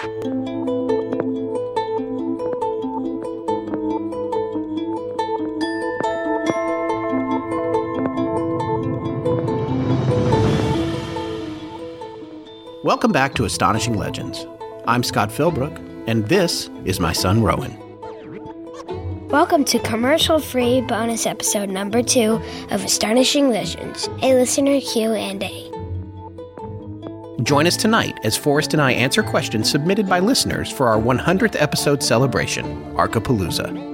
Welcome back to Astonishing Legends. I'm Scott Philbrook, and this is my son Rowan. Welcome to commercial-free bonus episode number two of Astonishing Legends, a listener Q and A. Join us tonight as Forrest and I answer questions submitted by listeners for our 100th episode celebration, Arcapalooza.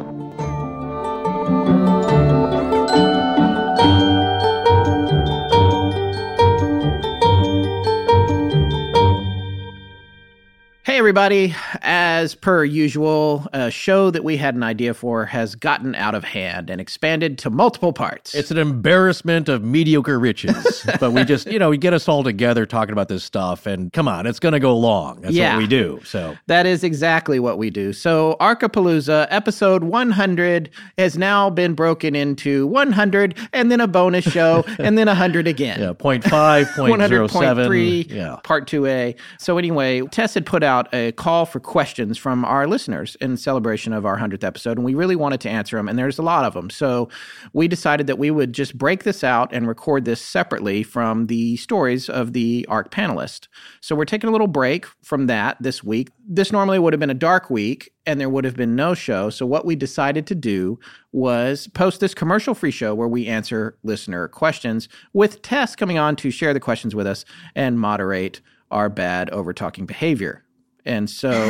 Hey, everybody. As per usual, a show that we had an idea for has gotten out of hand and expanded to multiple parts. It's an embarrassment of mediocre riches. but we just, you know, we get us all together talking about this stuff, and come on, it's going to go long. That's Yeah. what we do. So That is exactly what we do. So, Arcapalooza episode 100 has now been broken into 100 and then a bonus show and then 100 again. yeah, point five, point zero seven. 100.3, Yeah. part 2A. So, anyway, Tess had put out a call for questions from our listeners in celebration of our 100th episode, and we really wanted to answer them, and there's a lot of them. So, we decided that we would just break this out and record this separately from the stories of the ARC panelists. So, we're taking a little break from that this week. This normally would have been a dark week, and there would have been no show. So, what we decided to do was post this commercial free show where we answer listener questions with Tess coming on to share the questions with us and moderate our bad over talking behavior. And so,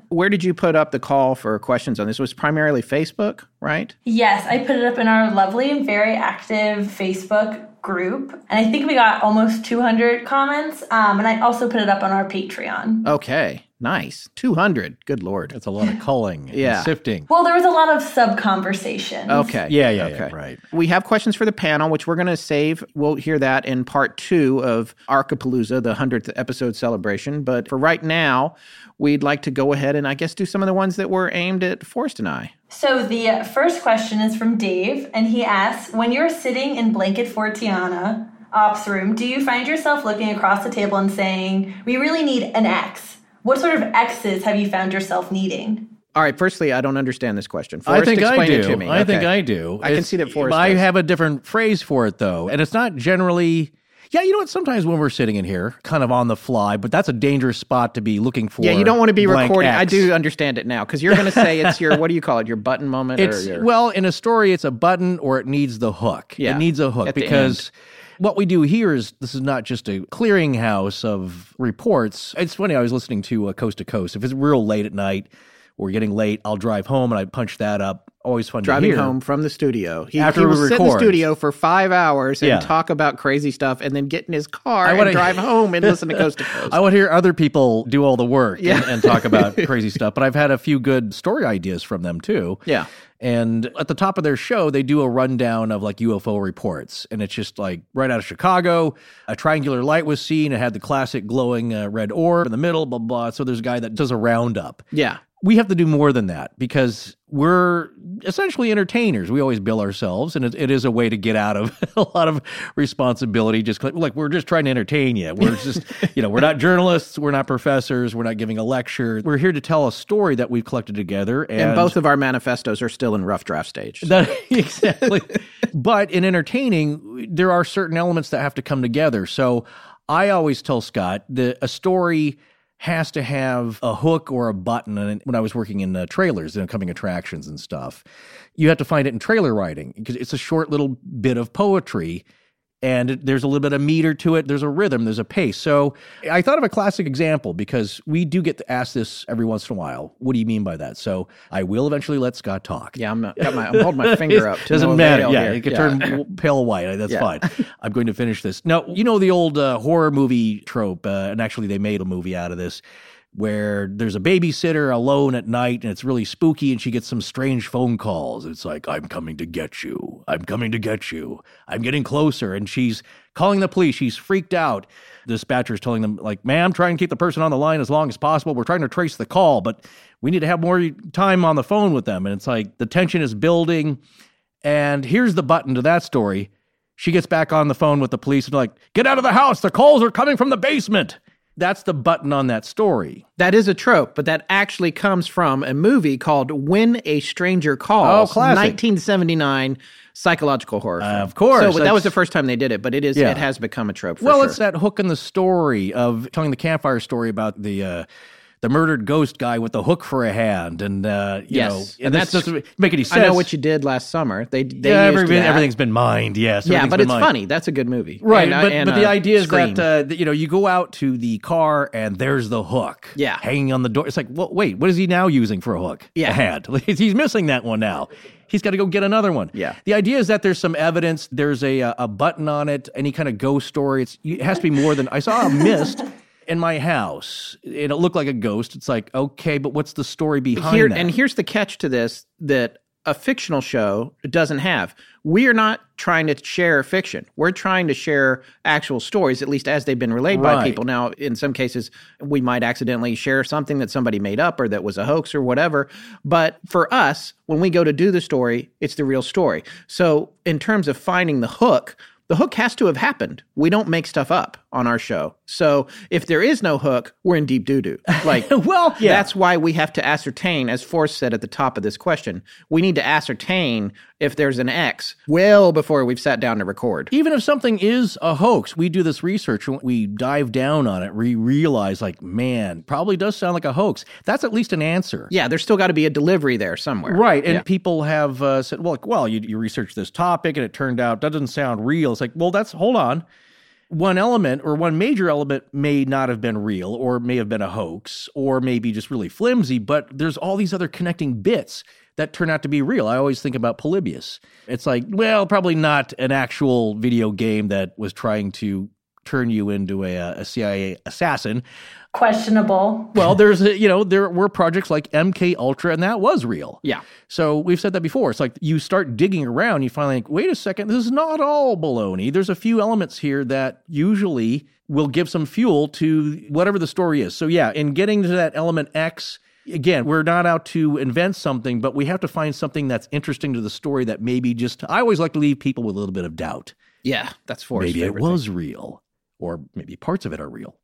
where did you put up the call for questions on this? It was primarily Facebook, right? Yes, I put it up in our lovely and very active Facebook group. And I think we got almost 200 comments. Um, and I also put it up on our Patreon. Okay, nice. 200. Good Lord. It's a lot of culling, Yeah. and sifting. Well, there was a lot of sub conversation. Okay. Yeah, yeah, okay. yeah, right. We have questions for the panel, which we're going to save. We'll hear that in part two of Arcapalooza, the 100th episode celebration. But for right now, we'd like to go ahead and I guess do some of the ones that were aimed at Forrest and I. So the uh, first question is from Dave, and he asks When you're sitting in Blanket Fortiana ops room, do you find yourself looking across the table and saying, We really need an X? What sort of X's have you found yourself needing? All right, firstly, I don't understand this question. I Forrest, think I do. it to me. I think I do. I can see that Forrest I does. have a different phrase for it though, and it's not generally. Yeah, you know what? Sometimes when we're sitting in here, kind of on the fly, but that's a dangerous spot to be looking for. Yeah, you don't want to be recording. I X. do understand it now because you're going to say it's your, what do you call it, your button moment? It's or your, well, in a story, it's a button or it needs the hook. Yeah, it needs a hook at the because what we do here is this is not just a clearinghouse of reports. It's funny. I was listening to uh, Coast to Coast. If it's real late at night, or getting late, I'll drive home and I punch that up. Always fun driving to hear. home from the studio. He, After he we will sit in the studio for five hours and Yeah. talk about crazy stuff and then get in his car I and drive home and listen to Coast to Coast. I would hear other people do all the work Yeah. and, and talk about crazy stuff, but I've had a few good story ideas from them too. Yeah. And at the top of their show, they do a rundown of like UFO reports. And it's just like right out of Chicago, a triangular light was seen. It had the classic glowing uh, red orb in the middle, blah, blah. So there's a guy that does a roundup. yeah. We have to do more than that because we're essentially entertainers. We always bill ourselves, and it, it is a way to get out of a lot of responsibility. Just like we're just trying to entertain you. We're just you know we're not journalists, we're not professors, we're not giving a lecture. We're here to tell a story that we've collected together, and, And both of our manifestos are still in rough draft stage. that exactly. but in entertaining, there are certain elements that have to come together. So I always tell Scott that a story has to have a hook or a button. And when I was working in uh, trailers and coming attractions and stuff, you have to find it in trailer writing because it's a short little bit of poetry. And there's a little bit of meter to it. There's a rhythm. There's a pace. So I thought of a classic example because we do get asked this every once in a while. What do you mean by that? So I will eventually let Scott talk. yeah, I'm, got my, I'm holding my finger up. Doesn't no matter. Yeah, here. it could Yeah. turn pale white. That's Yeah. fine. I'm going to finish this. Now, you know the old uh, horror movie trope, uh, and actually they made a movie out of this, where there's a babysitter alone at night and it's really spooky, and she gets some strange phone calls. It's like, "I'm coming to get you. I'm coming to get you. I'm getting closer," and she's calling the police. She's freaked out. The dispatcher's telling them, like, ma'am, try and keep the person on the line as long as possible. We're trying to trace the call, but we need to have more time on the phone with them. And it's like the tension is building. And here's the button to that story. She gets back on the phone with the police and like, get out of the house. The calls are coming from the basement. That's the button on that story. That is a trope, but that actually comes from a movie called When a Stranger Calls. Oh, classic. 1979 psychological horror. film. of course, So that was the first time they did it, but it is Yeah. it has become a trope for well, sure. it's that hook in the story of telling the campfire story about the uh, the murdered ghost guy with the hook for a hand, and uh, you Yes. know, And that doesn't make any sense. I know what you did last summer. They they yeah, that. everything's been mined. Yes, Yeah, but it's mined. funny. That's a good movie, Right, And, uh, but, and, but the uh, idea is that, uh, that you know you go out to the car and there's the hook, Yeah. hanging on the door. It's like, well, wait, what is he now using for a hook? Yeah. a hand. He's missing that one now. He's got to go get another one. Yeah. The idea is that there's some evidence. There's a a button on it. Any kind of ghost story. It's, it has to be more than I saw a mist. In my house, and it looked like a ghost. It's like, okay, but what's the story behind Here, that? and here's the catch to this that a fictional show doesn't have. We are not trying to share fiction. We're trying to share actual stories, at least as they've been relayed by people. Now, in some cases, we might accidentally share something that somebody made up or that was a hoax or whatever. But for us, when we go to do the story, it's the real story. So, in terms of finding the hook, the hook has to have happened. We don't make stuff up on our show. So if there is no hook, we're in deep doo doo. Like, Well, yeah. that's why we have to ascertain, as Forrest said at the top of this question, we need to ascertain if there's an X well before we've sat down to record. even if something is a hoax, we do this research, we dive down on it, we realize, like, man, probably does sound like a hoax. That's at least an answer. Yeah, there's still got to be a delivery there somewhere. Right. And Yeah. people have uh, said, well, like, well, you, you researched this topic and it turned out that doesn't sound real. It's like, well, that's, hold on. One element or one major element may not have been real or may have been a hoax or maybe just really flimsy, but there's all these other connecting bits that turn out to be real. I always think about Polybius. It's like, well, probably not an actual video game that was trying to turn you into a, uh, a CIA assassin. Questionable. Well, there's a, you know there were projects like MK Ultra, and that was real. Yeah. So we've said that before. It's like you start digging around, you finally like, wait a second, this is not all baloney. There's a few elements here that usually will give some fuel to whatever the story is. So yeah, in getting to that element X. Again, we're not out to invent something, but we have to find something that's interesting to the story that maybe just. I always like to leave people with a little bit of doubt. Yeah, that's Forrest's maybe it favorite thing. was real, or maybe parts of it are real.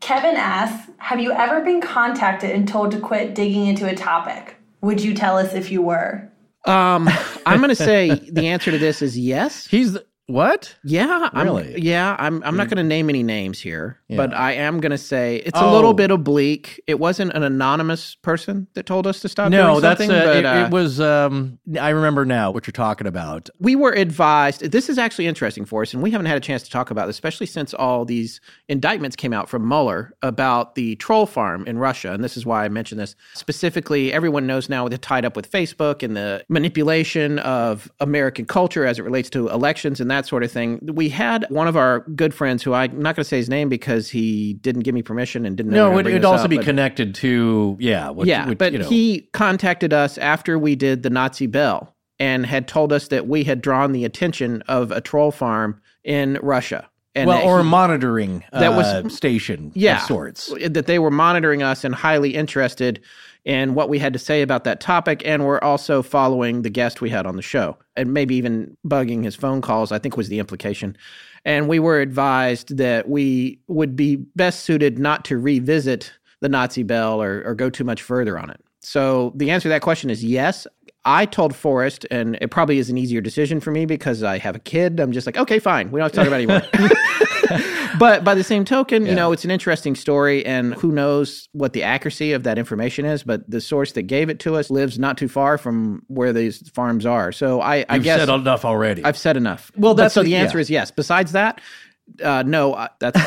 Kevin asks, have you ever been contacted and told to quit digging into a topic? Would you tell us if you were? Um, I'm going to say the answer to this is yes. He's the, what? Yeah, Really? I'm, yeah. I'm. I'm not going to name any names here, but I am going to say it's a Oh. little bit oblique. It wasn't an anonymous person that told us to stop. No, doing that's uh, something, but, it, uh, it was. Um, I remember now what you're talking about. we were advised. This is actually interesting for us, and we haven't had a chance to talk about this, especially since all these indictments came out from Mueller about the troll farm in Russia. And this is why I mentioned this specifically. Everyone knows now they're tied up with Facebook and the manipulation of American culture as it relates to elections and that sort of thing. We had one of our good friends, who I'm not going to say his name because he didn't give me permission and didn't know. No, it would also up, be but- connected to yeah, what, yeah, what, but you know. he contacted us after we did the Nazi Bell and had told us that we had drawn the attention of a troll farm in Russia. And well, that or a he- monitoring that was- uh, station yeah, of sorts. that they were monitoring us and highly interested in what we had to say about that topic, and we're also following the guest we had on the show, and maybe even bugging his phone calls. I think was the implication. And we were advised that we would be best suited not to revisit the Nazi Bell or, or go too much further on it. So the answer to that question is yes. I told Forrest, and it probably is an easier decision for me because I have a kid. I'm just like, okay, fine. We don't have to talk about it anymore. but by the same token, you know, it's an interesting story, and who knows what the accuracy of that information is. But the source that gave it to us lives not too far from where these farms are. So I, I You've guess said enough already. I've said enough. Well, But that's so the answer yeah. is yes. Besides that, uh, no, I- that's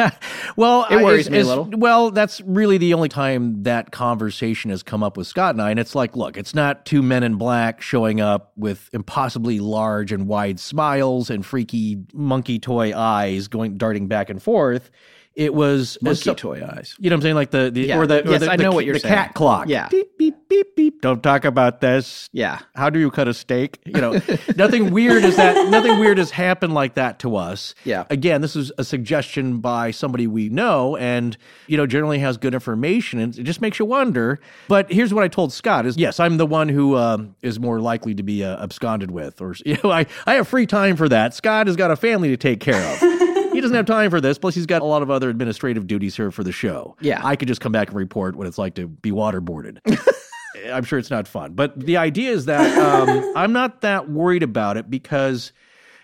well, It worries me a little. Well, that's really the only time that conversation has come up with Scott and I. And it's like, look, it's not two men in black showing up with impossibly large and wide smiles and freaky monkey toy eyes going darting back and forth. It was monkey toy eyes. You know what I'm saying? Like the, the Yeah. or the or Yes, the, I know ca- what you're the saying. cat clock. Yeah. Beep beep beep beep. Don't talk about this. Yeah. How do you cut a steak? You know, nothing weird is that. Nothing weird has happened like that to us. Yeah. Again, this is a suggestion by somebody we know, and you know, generally has good information, and it just makes you wonder. But here's what I told Scott: is yes, I'm the one who um, is more likely to be uh, absconded with, or you know, I I have free time for that. Scott has got a family to take care of. He doesn't have time for this. Plus, he's got a lot of other administrative duties here for the show. Yeah. I could just come back and report what it's like to be waterboarded. I'm sure it's not fun. But the idea is that um, I'm not that worried about it because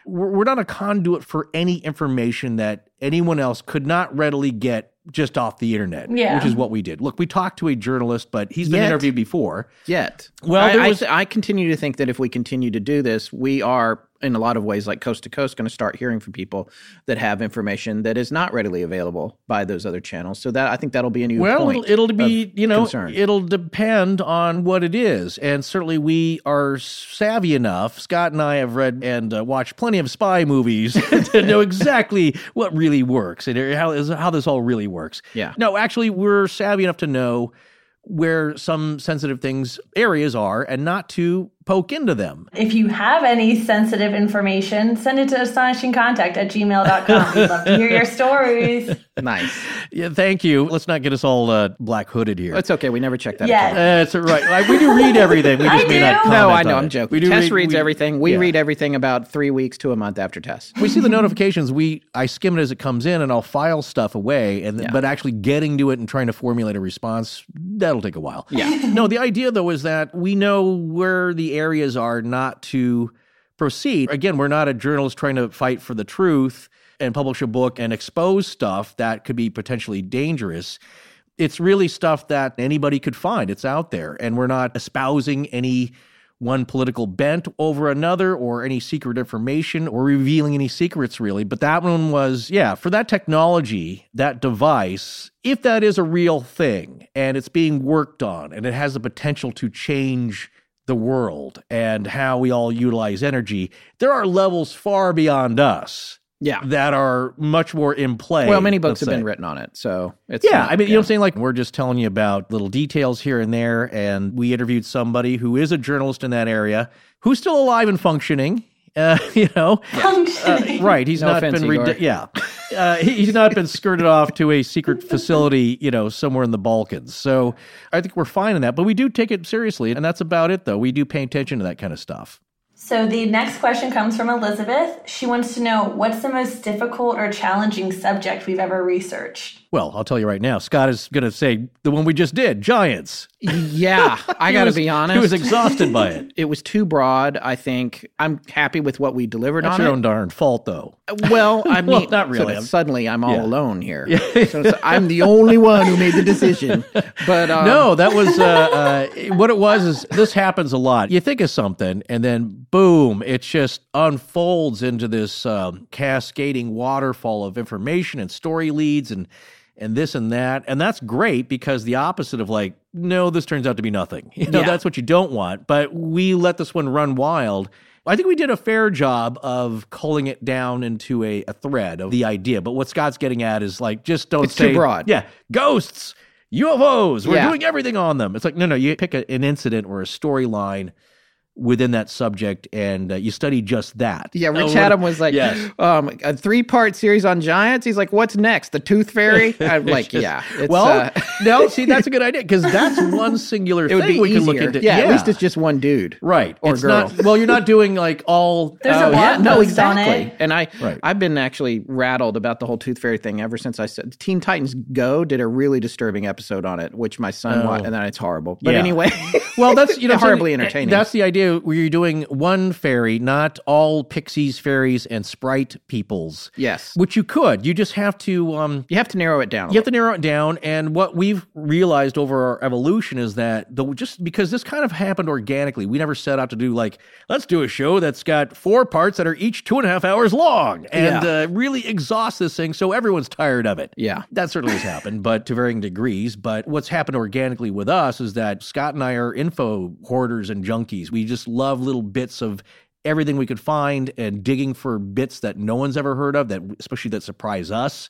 we're, we're not a conduit for any information that anyone else could not readily get just off the internet, Yeah. which is what we did. Look, we talked to a journalist, but he's been Yet. interviewed before. Yet. Well, I, there I was- th- I continue to think that if we continue to do this, we are, in a lot of ways, like coast to coast, going to start hearing from people that have information that is not readily available by those other channels. So that I think that'll be a new Well, point. it'll, it'll be, you know, concern. it'll depend on what it is. And certainly we are savvy enough. Scott and I have read and uh, watched plenty of spy movies to know exactly what really works and how, is- how this all really works. Yeah. No, actually, we're savvy enough to know where some sensitive things, areas are, and not to poke into them. If you have any sensitive information, send it to astonishingcontact at gmail.com. We'd love to hear your stories. nice. Yeah, thank you. Let's not get us all uh, black hooded here. It's okay. We never check that. Yeah. account. That's right. Like, we do read everything. We I just may not do. No, I know. I'm joking. We do Tess read- reads we- everything. We yeah. read everything about three weeks to a month after Tess. we see the notifications we i skim it as it comes in and i'll file stuff away and Yeah. but actually getting to it and trying to formulate a response that'll take a while Yeah. no the idea though is that we know where the areas are not to proceed. Again we're not a journalist trying to fight for the truth and publish a book and expose stuff that could be potentially dangerous. It's really stuff that anybody could find. It's out there and we're not espousing any one political bent over another or any secret information or revealing any secrets really. But that one was yeah for that technology that device if that is a real thing and it's being worked on and it has the potential to change the world and how we all utilize energy there are levels far beyond us Yeah. that are much more in play Well, many books have been written on it, so it's Yeah, not- I mean, you know what I'm saying? Like, we're just telling you about little details here and there. And we interviewed somebody who is a journalist in that area who's still alive and functioning. Uh, you know, Functioning. right? He's No not offense, been, Igor. yeah, uh, he- he's not been skirted off to a secret facility, you know, somewhere in the Balkans. So I think we're fine in that. But we do take it seriously, and that's about it, though. We do pay attention to that kind of stuff. So the next question comes from Elizabeth. She wants to know what's the most difficult or challenging subject we've ever researched. Well, I'll tell you right now, Scott is going to say the one we just did, giants. Yeah, I got to be honest. He was exhausted by it. it was too broad. I think I'm happy with what we delivered That's on your it. own darn fault, though. Well, I Well, mean, not really. I'm- suddenly, I'm all Yeah. alone here. so I'm the only one who made the decision. But um, no, that was uh, uh, what it was. Is this happens a lot? You think of something, and then boom, it just unfolds into this um, cascading waterfall of information and story leads and and this and that, and that's great because the opposite of like, no, this turns out to be nothing. You know, Yeah. that's what you don't want. But we let this one run wild. I think we did a fair job of culling it down into a, a thread of the idea. But what Scott's getting at is like, just don't It's too say broad. Yeah, ghosts, UFOs. We're Yeah. doing everything on them. It's like no, no. You pick a, an incident or a storyline within that subject, and uh, you study just that. Yeah, Rich Oh, Adam was like, Yes. um, a three part series on giants. He's like, what's next? The Tooth Fairy? I'm like, yeah. It's, well, uh, no. See, that's a good idea because that's one singular it would thing be we easier. can look into. Yeah, at least it's just one dude. right or it's girl. Not, well, you're not doing like all. There's a Oh, blog yeah, no, post on exactly. it. And I, Right. I've been actually rattled about the whole Tooth Fairy thing ever since I said Teen Titans Go did a really disturbing episode on it, which my son Oh. watched, and then it's horrible. But Yeah. anyway, Well, that's you know horribly entertaining. That's the idea where you're doing one fairy, not all pixies, fairies, and sprite peoples. yes, Which you could. You just have to um, you have to narrow it down. You have to narrow it down. And what we've realized over our evolution is that the just because this kind of happened organically, we never set out to do like, let's do a show that's got four parts that are each two and a half hours long and Yeah. uh, really exhaust this thing so everyone's tired of it. Yeah. That certainly has happened, but to varying degrees. But what's happened organically with us is that Scott and I are info hoarders and junkies. We just love little bits of everything we could find and digging for bits that no one's ever heard of that especially that surprise us.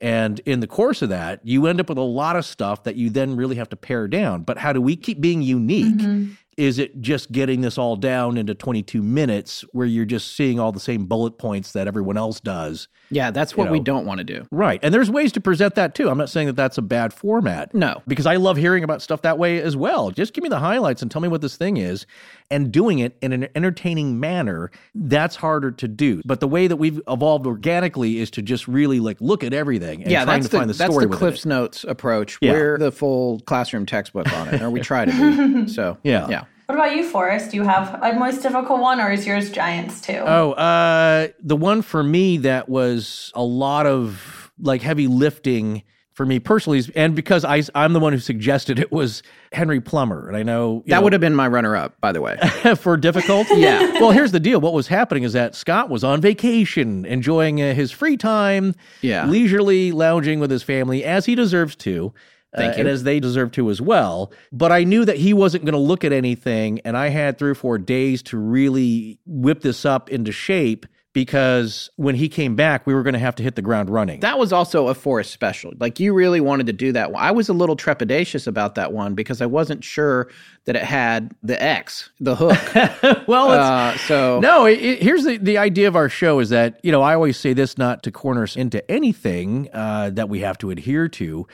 And in the course of that, you end up with a lot of stuff that you then really have to pare down. But how do we keep being unique? Mm-hmm. Is it just getting this all down into 22 minutes where you're just seeing all the same bullet points that everyone else does? Yeah, that's what we know. don't want to do. Right. And there's ways to present that too. I'm not saying that that's a bad format. No. Because I love hearing about stuff that way as well. Just give me the highlights and tell me what this thing is. And doing it in an entertaining manner, that's harder to do. But the way that we've evolved organically is to just really like look at everything and yeah, trying that's to the, find the that's the Cliff's it. Notes approach. Yeah. We're the full classroom textbook on it, or we try to be. So Yeah. yeah. What about you, Forrest? Do you have a most difficult one, or is yours Giants too? Oh, uh, the one for me that was a lot of like heavy lifting for me personally, and because I, I'm the one who suggested it was Henry Plummer, and I know That know, would have been my runner-up, by the way. for difficult. Yeah. Well, here's the deal. What was happening is that Scott was on vacation, enjoying uh, his free time, Yeah. leisurely lounging with his family, as he deserves to. Uh, Thank you. And as they deserve to as well. But I knew that he wasn't going to look at anything. And I had three or four days to really whip this up into shape because when he came back, we were going to have to hit the ground running. That was also a Forrest special. Like you really wanted to do that one. I was a little trepidatious about that one because I wasn't sure that it had the X, the hook. well, it's, uh, so No, it, it- here's the, the idea of our show is that, you know, I always say this not to corner us into anything uh, that we have to adhere to.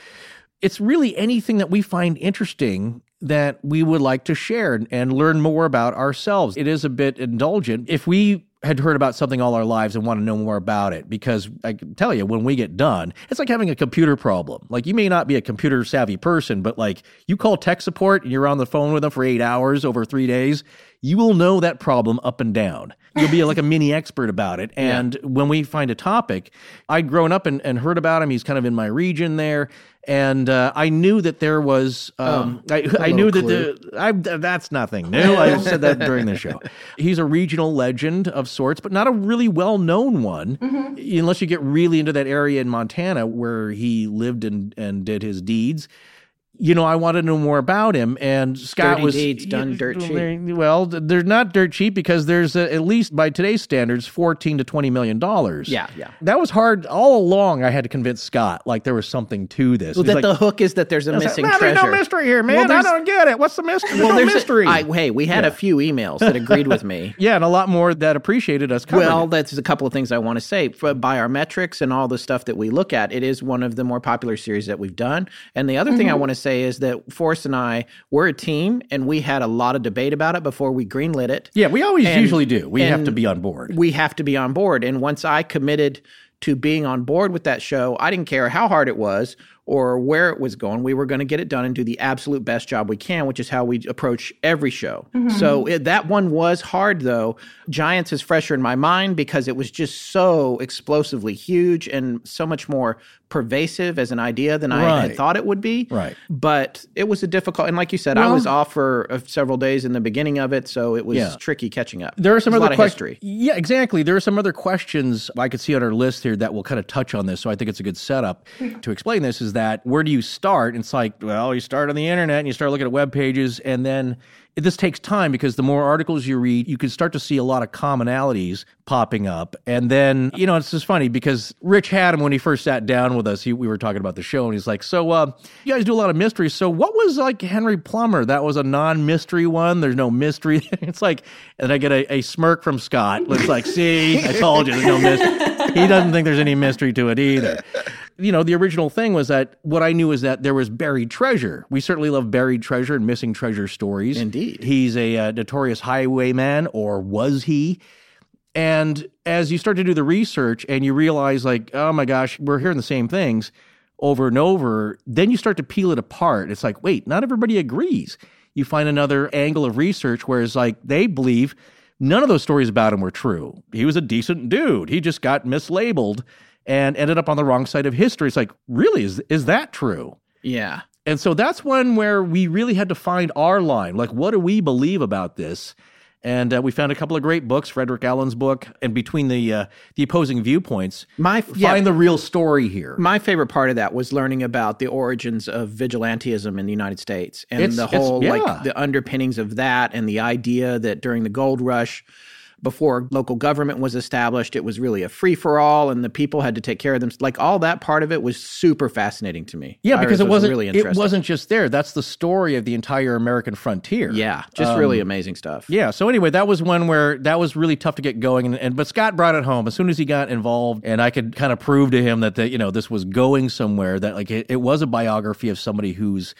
It's really anything that we find interesting that we would like to share and, learn more about ourselves. It is a bit indulgent. If we had heard about something all our lives and want to know more about it, because I can tell you, when we get done, it's like having a computer problem. Like you may not be a computer savvy person, but like you call tech support and you're on the phone with them for eight hours over three days, you will know that problem up and down. You'll be like a mini expert about it. And when we find a topic, I'd grown up and, and heard about him. He's kind of in my region there. And uh, I knew that there was, um, I, I knew that the, I, that's nothing new. I said that during the show. He's a regional legend of sorts, but not a really well known one, unless you get really into that area in Montana where he lived and, and did his deeds you know, I want to know more about him. And Scott Dirty was deeds done dirt cheap. Well, they're not dirt cheap because there's uh at least by today's standards, fourteen to twenty million dollars. Yeah, yeah. That was hard all along. I had to convince Scott like there was something to this. Well, that like, the hook is that there's a was like, missing "Man, treasure. There's no mystery here, man. Well, I don't get it. What's the mystery? There's Well, no there's a- mystery. I, hey, we had a few emails that agreed with me. yeah, and a lot more that appreciated us. Well, it. that's a couple of things I want to say. For, by our metrics and all the stuff that we look at, it is one of the more popular series that we've done. And the other thing I Mm-hmm. want to say is that Forrest and I, we're a team, and we had a lot of debate about it before we greenlit it. yeah, we always and- usually do. We have to be on board. We have to be on board. And once I committed to being on board with that show, I didn't care how hard it was or where it was going. We were going to get it done and do the absolute best job we can, which is how we approach every show. So it, that one was hard, though. Giants is fresher in my mind because it was just so explosively huge and so much more pervasive as an idea than I had thought it would be. Right. But it was a difficult, and like you said, I was off for uh, several days in the beginning of it, so it was Yeah. tricky catching up. There are some There's other history. Yeah, exactly. There are some other questions I could see on our list here that will kind of touch on this. So I think it's a good setup to explain this. Is that where do you start? It's like, well, you start on the internet and you start looking at web pages, and then this takes time because the more articles you read, you can start to see a lot of commonalities popping up. And then, you know, it's just funny because Rich had him when he first sat down with us. He, we were talking about the show, and he's like, "So, uh, you guys do a lot of mysteries. So, what was like Henry Plummer? That was a non-mystery one. There's no mystery. it's like, and I get a, a smirk from Scott. It's like, see, I told you, there's no mystery. He doesn't think there's any mystery to it either. You know, the original thing was that what I knew is that there was buried treasure. We certainly love buried treasure and missing treasure stories. Indeed. He's a uh, notorious highwayman, or was he? And as you start to do the research and you realize, like, oh my gosh, we're hearing the same things over and over, then you start to peel it apart. It's like, wait, not everybody agrees. You find another angle of research where it's like they believe none of those stories about him were true. He was a decent dude. He just got mislabeled and ended up on the wrong side of history. It's like, really, is, is that true? Yeah. And so that's one where we really had to find our line. Like, what do we believe about this? And uh, we found a couple of great books, Frederick Allen's book, and between the uh, the opposing viewpoints, My find yeah, the real story here. my favorite part of that was learning about the origins of vigilantism in the United States and It's- the whole yeah. like the underpinnings of that and the idea that during the gold rush before local government was established. It was really a free for all, and the people had to take care of them. Like all that part of it was super fascinating to me. Yeah, because it wasn't really it wasn't just there. That's the story of the entire American frontier. Yeah, just really um, amazing stuff. Yeah. So anyway, that was one where that was really tough to get going, and, and but Scott brought it home as soon as he got involved, and I could kind of prove to him that the, you know this was going somewhere. That like it, it was a biography of somebody who's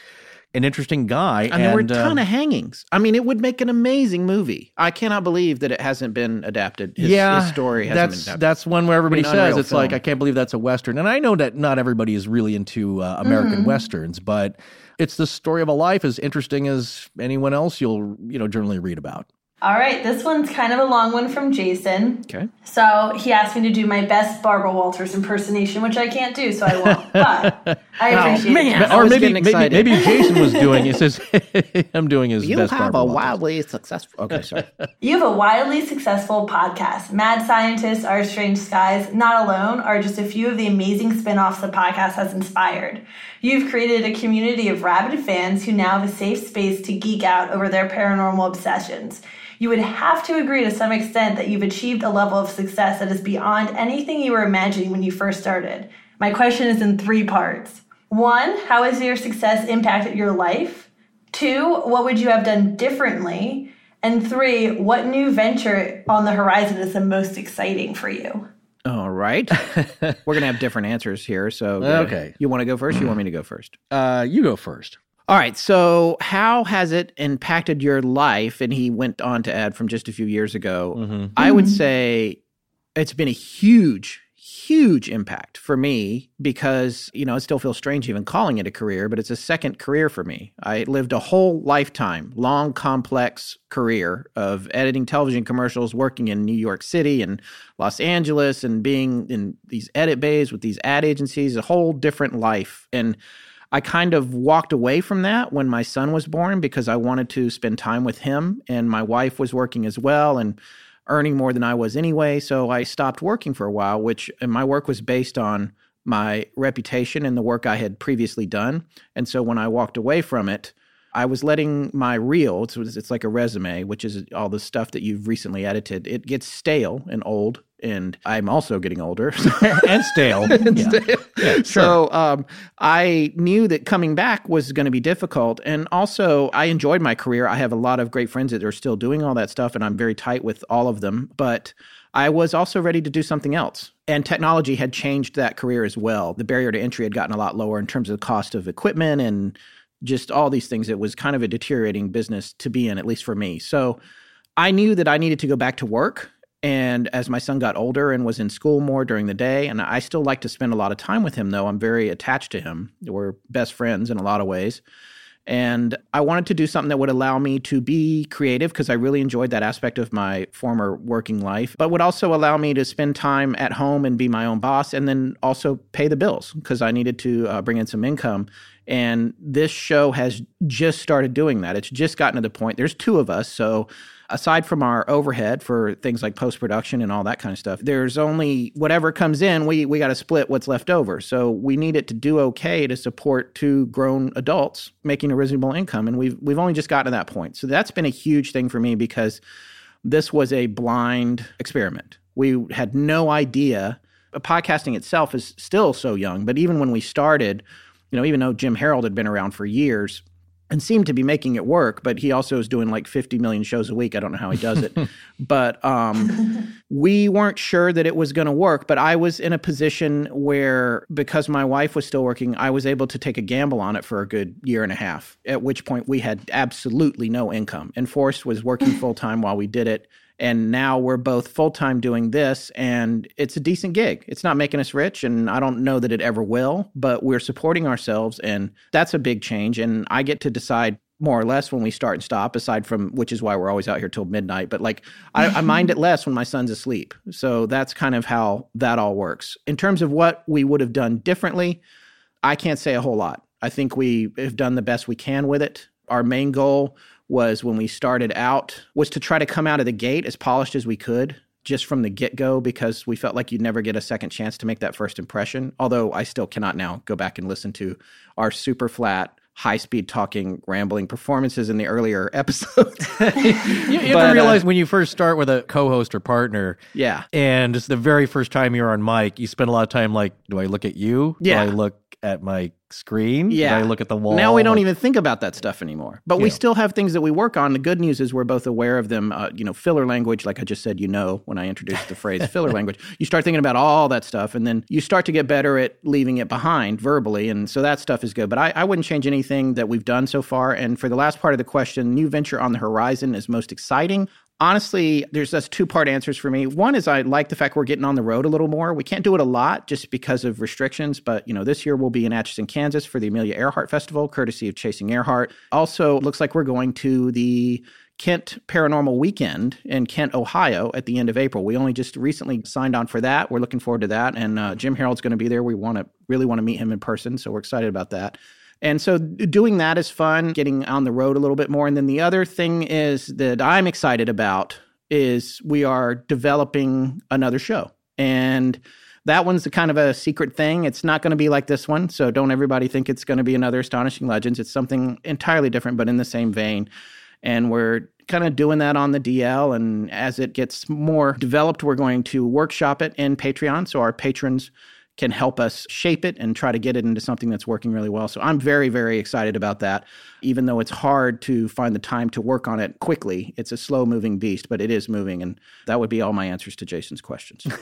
an interesting guy. And, there were a uh, ton of hangings. I mean, it would make an amazing movie. I cannot believe that it hasn't been adapted. His, yeah, his story hasn't that's been adapted. that's one where everybody says unreal it's like. I can't believe that's a western, and I know that not everybody is really into uh, American westerns, but it's the story of a life as interesting as anyone else you'll you know generally read about. All right, this one's kind of a long one from Jason. okay. So he asked me to do my best Barbara Walters impersonation, which I can't do, so I won't. But I oh, appreciate man. it. Or maybe maybe, maybe Jason was doing. It says I'm doing his You best. have Barbara a Walters. wildly successful. Okay, sorry. You have a wildly successful podcast. Mad Scientists, Our Strange Skies, Not Alone are just a few of the amazing spin offs the podcast has inspired. You've created a community of rabid fans who now have a safe space to geek out over their paranormal obsessions. You would have to agree to some extent that you've achieved a level of success that is beyond anything you were imagining when you first started. My question is in three parts. One, how has your success impacted your life? Two, what would you have done differently? And three, what new venture on the horizon is the most exciting for you? All right. We're going to have different answers here. So, Okay. You want to go first? You want me to go first? Uh, you go first. All right. So, how has it impacted your life? And he went on to add from just a few years ago. Mm-hmm. I would mm-hmm. say it's been a huge, huge impact for me because, you know, it still feels strange even calling it a career, but it's a second career for me. I lived a whole lifetime, long, complex career of editing television commercials, working in New York City and Los Angeles, and being in these edit bays with these ad agencies, a whole different life. And I kind of walked away from that when my son was born because I wanted to spend time with him, and my wife was working as well and earning more than I was anyway. So I stopped working for a while, which and my work was based on my reputation and the work I had previously done. And so when I walked away from it, I was letting my reel, it's, it's like a resume, which is all the stuff that you've recently edited, it gets stale and old. And I'm also getting older. and stale. yeah. So um, I knew that coming back was going to be difficult. And also, I enjoyed my career. I have a lot of great friends that are still doing all that stuff, and I'm very tight with all of them. But I was also ready to do something else. And technology had changed that career as well. The barrier to entry had gotten a lot lower in terms of the cost of equipment and just all these things. It was kind of a deteriorating business to be in, at least for me. So I knew that I needed to go back to work. And as my son got older and was in school more during the day, and I still like to spend a lot of time with him, though I'm very attached to him. We're best friends in a lot of ways. And I wanted to do something that would allow me to be creative because I really enjoyed that aspect of my former working life, but would also allow me to spend time at home and be my own boss and then also pay the bills because I needed to uh, bring in some income. And this show has just started doing that. It's just gotten to the point, there's two of us. So aside from our overhead for things like post production and all that kind of stuff, there's only whatever comes in, we, we got to split what's left over. So we need it to do okay to support two grown adults making a reasonable income. And we've, we've only just gotten to that point. So that's been a huge thing for me because this was a blind experiment. We had no idea. Podcasting itself is still so young, but even when we started, you know, even though Jim Harold had been around for years, and seemed to be making it work, but he also is doing like 50 million shows a week. I don't know how he does it. but um, we weren't sure that it was going to work. But I was in a position where, because my wife was still working, I was able to take a gamble on it for a good year and a half, at which point we had absolutely no income. And Forrest was working full time while we did it. And now we're both full time doing this, and it's a decent gig. It's not making us rich, and I don't know that it ever will, but we're supporting ourselves, and that's a big change. And I get to decide more or less when we start and stop, aside from which is why we're always out here till midnight. But like, I, I mind it less when my son's asleep. So that's kind of how that all works. In terms of what we would have done differently, I can't say a whole lot. I think we have done the best we can with it. Our main goal was when we started out was to try to come out of the gate as polished as we could just from the get-go because we felt like you'd never get a second chance to make that first impression although i still cannot now go back and listen to our super flat high speed talking, rambling performances in the earlier episodes. you, you But, uh, to realize when you first start with a co-host or partner, yeah. and it's the very first time you're on mic, you spend a lot of time like, do I look at you? Yeah. Do I look at my screen? Yeah. Do I look at the wall? Now we don't Like, even think about that stuff anymore. But we still have things that we work on. The good news is we're both aware of them. Uh, you know, filler language, like I just said, you know, when I introduced the phrase filler language, you start thinking about all that stuff, and then you start to get better at leaving it behind verbally, and so that stuff is good. But I, I wouldn't change anything that we've done so far. And for the last part of the question, new venture on the horizon is most exciting. Honestly, there's just two part answers for me. One is I like the fact we're getting on the road a little more. We can't do it a lot just because of restrictions, but you know, this year we'll be in Atchison, Kansas for the Amelia Earhart Festival, courtesy of Chasing Earhart. Also, looks like we're going to the Kent Paranormal Weekend in Kent, Ohio at the end of April. We only just recently signed on for that. We're looking forward to that. And uh, Jim Harold's going to be there. We want to really want to meet him in person. So we're excited about that. And so doing that is fun, getting on the road a little bit more. And then the other thing is that I'm excited about is we are developing another show. And that one's a kind of a secret thing. It's not going to be like this one. So don't everybody think it's going to be another Astonishing Legends. It's something entirely different, but in the same vein. And we're kind of doing that on the DL. And as it gets more developed, we're going to workshop it in Patreon. So our patrons can help us shape it and try to get it into something that's working really well. So I'm very, very excited about that. Even though it's hard to find the time to work on it quickly, it's a slow moving beast, but it is moving. And that would be all my answers to Jason's questions.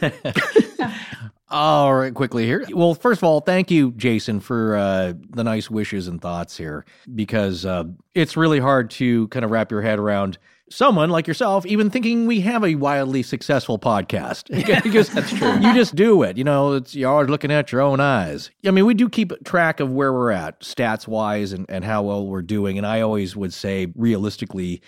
All right, quickly here. Well, first of all, thank you, Jason, for uh, the nice wishes and thoughts here, because uh, it's really hard to kind of wrap your head around someone like yourself even thinking we have a wildly successful podcast. because that's true. You just do it. You know, it's you're always looking at your own eyes. I mean, we do keep track of where we're at stats wise and, and how well we're doing. And I always would say, realistically,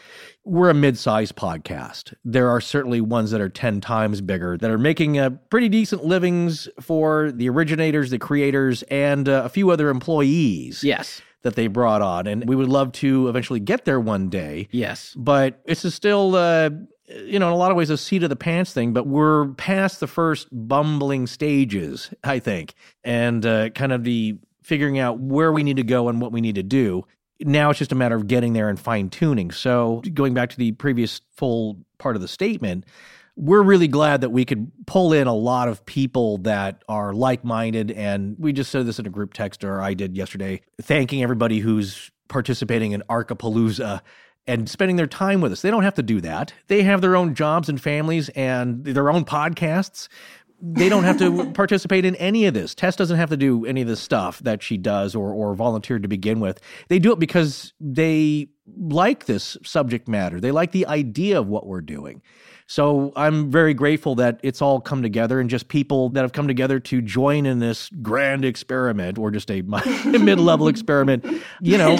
we're a mid-sized podcast. There are certainly ones that are 10 times bigger that are making a pretty decent livings for the originators, the creators, and uh, a few other employees yes. That they brought on. And we would love to eventually get there one day. Yes. But it's still, uh, you know, in a lot of ways, a seat of the pants thing. But we're past the first bumbling stages, I think, and uh, kind of the figuring out where we need to go and what we need to do. Now it's just a matter of getting there and fine tuning. So, going back to the previous full part of the statement, we're really glad that we could pull in a lot of people that are like minded. And we just said this in a group text, or I did yesterday, thanking everybody who's participating in Arcapalooza and spending their time with us. They don't have to do that. They have their own jobs and families and their own podcasts. They don't have to participate in any of this. Tess doesn't have to do any of the stuff that she does or or volunteered to begin with. They do it because they like this subject matter. They like the idea of what we're doing. So I'm very grateful that it's all come together and just people that have come together to join in this grand experiment or just a mid-level experiment. You know,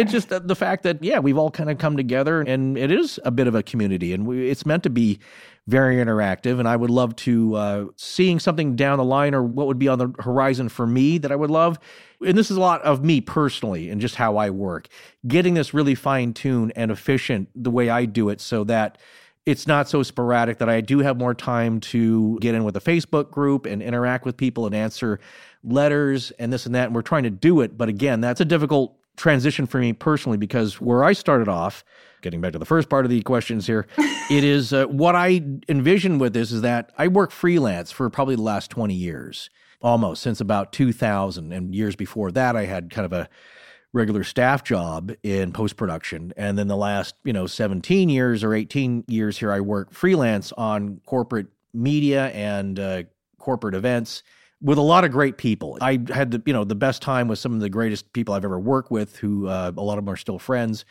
it's just the, the fact that yeah, we've all kind of come together and it is a bit of a community and we, it's meant to be very interactive and i would love to uh, seeing something down the line or what would be on the horizon for me that i would love. And this is a lot of me personally and just how i work. Getting this really fine-tuned and efficient the way i do it so that it's not so sporadic that i do have more time to get in with a facebook group and interact with people and answer letters and this and that and we're trying to do it but again that's a difficult transition for me personally because where i started off getting back to the first part of the questions here, it is uh, what I envision with this is that I work freelance for probably the last 20 years, almost since about 2000. And years before that, I had kind of a regular staff job in post production. And then the last, you know, 17 years or 18 years here, I work freelance on corporate media and uh, corporate events with a lot of great people. I had the, you know, the best time with some of the greatest people I've ever worked with who uh, a lot of them are still friends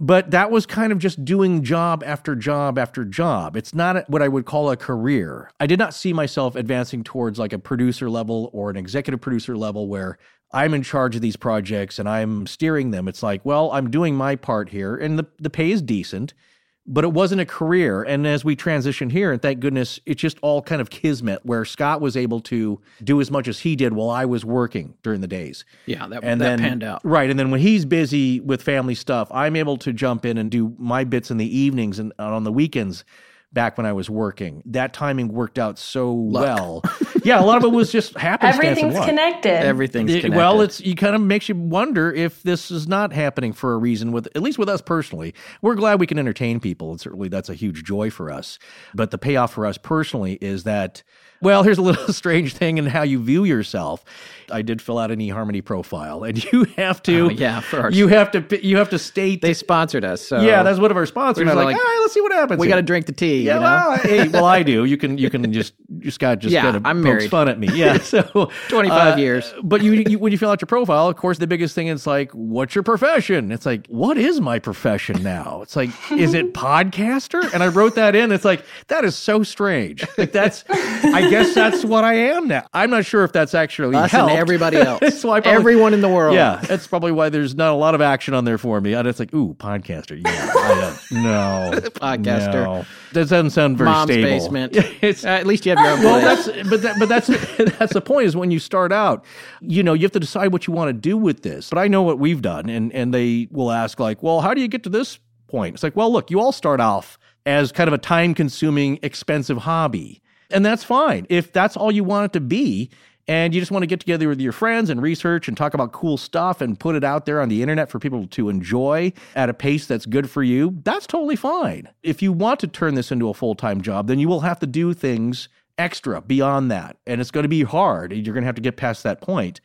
but that was kind of just doing job after job after job. It's not what I would call a career. I did not see myself advancing towards like a producer level or an executive producer level where I'm in charge of these projects and I'm steering them. It's like, well, I'm doing my part here and the, the pay is decent, but it wasn't a career. And as we transition here, and thank goodness, it's just all kind of kismet where Scott was able to do as much as he did while I was working during the days Yeah, that, and that then panned out. right and then when he's busy with family stuff i'm able to jump in and do my bits in the evenings and on the weekends back when i was working that timing worked out so well yeah, a lot of it was just happenstance. Everything's luck. connected. Everything's It- connected. well, it's you kind of makes you wonder if this is not happening for a reason. With at least with us personally, we're glad we can entertain people, and certainly that's a huge joy for us. But the payoff for us personally is that. Well, here's a little strange thing in how you view yourself. I did fill out an eHarmony profile, and you have to, Oh, yeah, for our- you have to, you have to state. they sponsored us. So yeah, that's one of our sponsors. We're Like, like- all right, let's see what happens. we got to drink the tea. Yeah, you know? well, hey, well, I do. You can, you can just, you Scott just Yeah, kind of I'm pokes married. fun at me. Yeah, so 25 uh, years. But you, you, when you fill out your profile, of course, the biggest thing is like, what's your profession? It's like, what is my profession now? It's like, is it podcaster? And I wrote that in. It's like that is so strange. Like that's, I guess that's what I am now. I'm not sure if that's actually Us helped. and everybody else. That's why probably- Everyone in the world. Yeah, that's probably why there's not a lot of action on there for me. And it's like, ooh, podcaster. Yeah, I don't, no, Podcaster. No. That doesn't sound very Mom's stable. basement. it's, Uh, at least you have your own well, that's but that, but that's that's the point is when you start out, you know, you have to decide what you want to do with this. But I know what we've done, and and they will ask like, well, how do you get to this point? It's like, well, look, you all start off as kind of a time-consuming, expensive hobby, and that's fine if that's all you want it to be. And you just want to get together with your friends and research and talk about cool stuff and put it out there on the internet for people to enjoy at a pace that's good for you, that's totally fine. If you want to turn this into a full time job, then you will have to do things extra beyond that. And it's going to be hard. You're going to have to get past that point.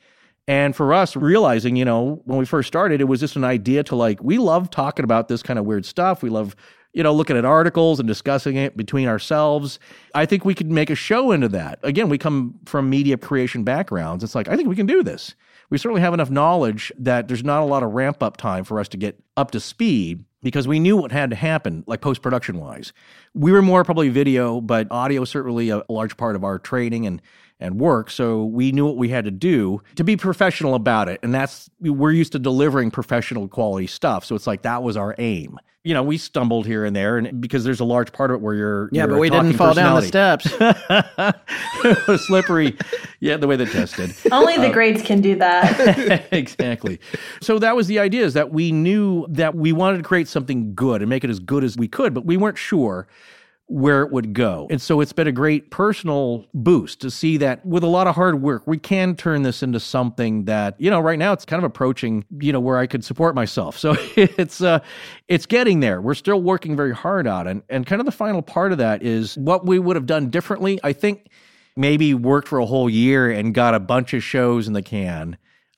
And for us, realizing, you know, when we first started, it was just an idea to like, we love talking about this kind of weird stuff. We love, you know, looking at articles and discussing it between ourselves. I think we could make a show into that. Again, we come from media creation backgrounds. It's like, I think we can do this. We certainly have enough knowledge that there's not a lot of ramp up time for us to get up to speed because we knew what had to happen, like post production wise. We were more probably video, but audio certainly a large part of our training and and work. So we knew what we had to do to be professional about it. And that's we're used to delivering professional quality stuff. So it's like that was our aim. You know, we stumbled here and there, and because there's a large part of it where you're yeah, you're but we didn't fall down the steps. it was slippery. Yeah, the way they tested. Only the uh, grades can do that. exactly. So that was the idea is that we knew that we wanted to create something good and make it as good as we could, but we weren't sure where it would go. And so it's been a great personal boost to see that with a lot of hard work, we can turn this into something that, you know, right now it's kind of approaching, you know, where I could support myself. So it's uh it's getting there. We're still working very hard on it. And kind of the final part of that is what we would have done differently. I think maybe worked for a whole year and got a bunch of shows in the can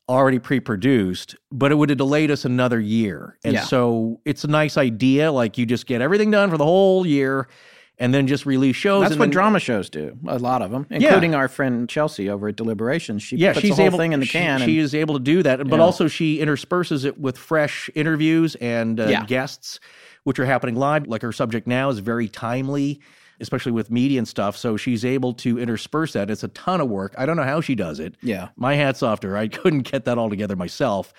already pre-produced, but it would have delayed us another year. And Yeah. so it's a nice idea. Like you just get everything done for the whole year and then just release shows. That's what then- drama shows do. A lot of them, including our friend Chelsea over at Deliberations. She Yeah, puts she's the whole able, thing in the she- can. She, and, is able to do that, but Yeah. also she intersperses it with fresh interviews and uh, Yeah. guests, which are happening live. Like her subject now is very timely, especially with media and stuff. So she's able to intersperse that. It's a ton of work. I don't know how she does it. Yeah. my hats off to her. I couldn't get that all together myself.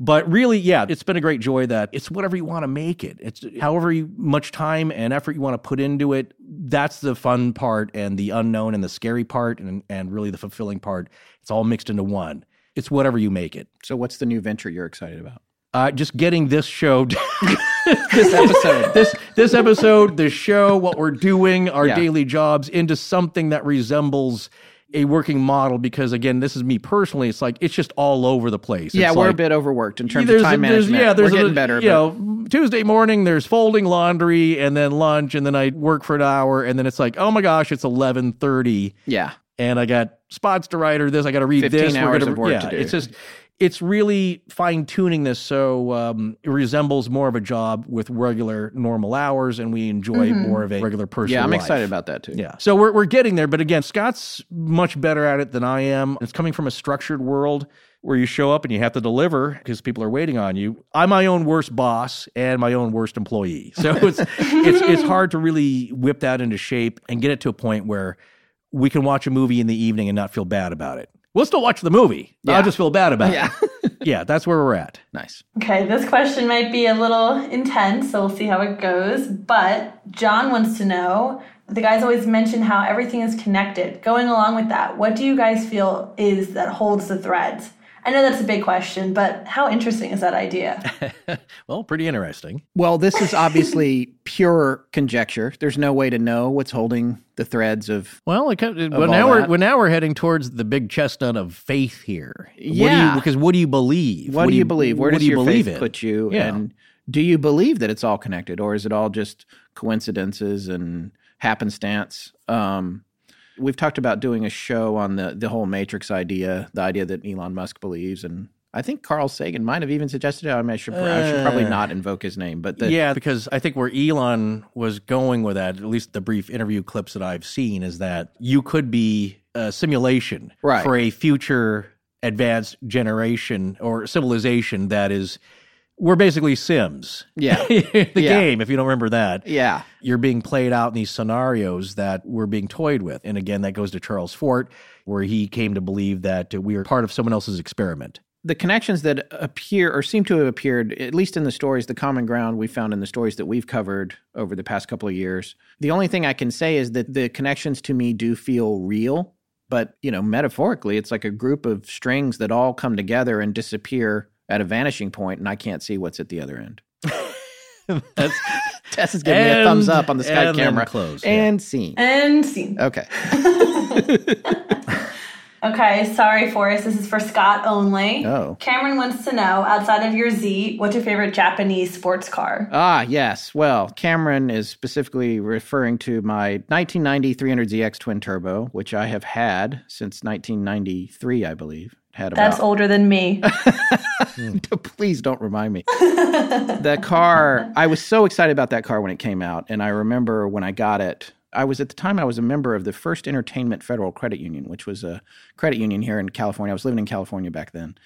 But really, yeah, it's been a great joy that it's whatever you want to make it. It's however you, much time and effort you want to put into it. That's the fun part and the unknown and the scary part and, and really the fulfilling part. It's all mixed into one. It's whatever you make it. so, what's the new venture you're excited about? Uh, just getting this show, This episode. this this episode, the show, what we're doing, our Yeah. daily jobs into something that resembles a working model. Because again, this is me personally. It's like it's just all over the place. yeah, It's we're like- a bit overworked in terms of time management. Yeah, there's we're getting a, better. You but- know, Tuesday morning there's folding laundry and then lunch and then I work for an hour and then it's like, oh my gosh, it's eleven thirty yeah. and I got spots to write or this. I got to read 15 this. hours gonna- of work yeah, to do. It's just it's really fine tuning this so um, it resembles more of a job with regular normal hours and we enjoy more of a regular person. Yeah, I'm life. excited about that too. Yeah. So we're, we're getting there. But again, Scott's much better at it than I am. It's coming from a structured world where you show up and you have to deliver because people are waiting on you. I'm my own worst boss and my own worst employee. So it's it's it's hard to really whip that into shape and get it to a point where we can watch a movie in the evening and not feel bad about it. We'll still watch the movie. Yeah. I'll just feel bad about Yeah. it. Yeah, that's where we're at. nice. Okay, this question might be a little intense, so we'll see how it goes. But John wants to know the guys always mention how everything is connected. Going along with that, what do you guys feel is that holds the threads? I know that's a big question, but how interesting is that idea? well, pretty interesting. Well, this is obviously pure conjecture. There's no way to know what's holding the threads of. Well, it, well all now we're well, now we're heading towards the big chestnut of faith here. What do you, Yeah. because what do you believe? What, do you believe? Where what does do you your believe faith in? put you? Yeah. And do you believe that it's all connected, or is it all just coincidences and happenstance? Um, we've talked about doing a show on the the whole Matrix idea, the idea that Elon Musk believes, and I think Carl Sagan might have even suggested it. I, mean, I should I should probably Uh, not invoke his name, but the, yeah, because I think where Elon was going with that, at least the brief interview clips that I've seen, is that you could be a simulation Right. for a future advanced generation or civilization that is. We're basically Sims. Yeah. the Yeah. game, if you don't remember that. yeah, You're being played out in these scenarios that we're being toyed with. And again, that goes to Charles Fort, where he came to believe that we are part of someone else's experiment. the connections that appear or seem to have appeared, at least in the stories, the common ground we found in the stories that we've covered over the past couple of years. The only thing I can say is that the connections to me do feel real, but you know, metaphorically, it's like a group of strings that all come together and disappear at a vanishing point, and I can't see what's at the other end. That's Tess is giving me a thumbs up on the Skype camera. close, yeah. and scene. And scene. Okay. Okay, sorry, Forrest. This is for Scott only. Oh. Cameron wants to know, outside of your Z, what's your favorite Japanese sports car? Ah, yes. Well, Cameron is specifically referring to my 1990 300ZX twin turbo, which I have had since 1993, I believe. Had about. That's older than me. Please don't remind me. the car, I was so excited about that car when it came out. And I remember when I got it, I was at the time, I was a member of the First Entertainment Federal Credit Union, which was a credit union here in California. I was living in California back then.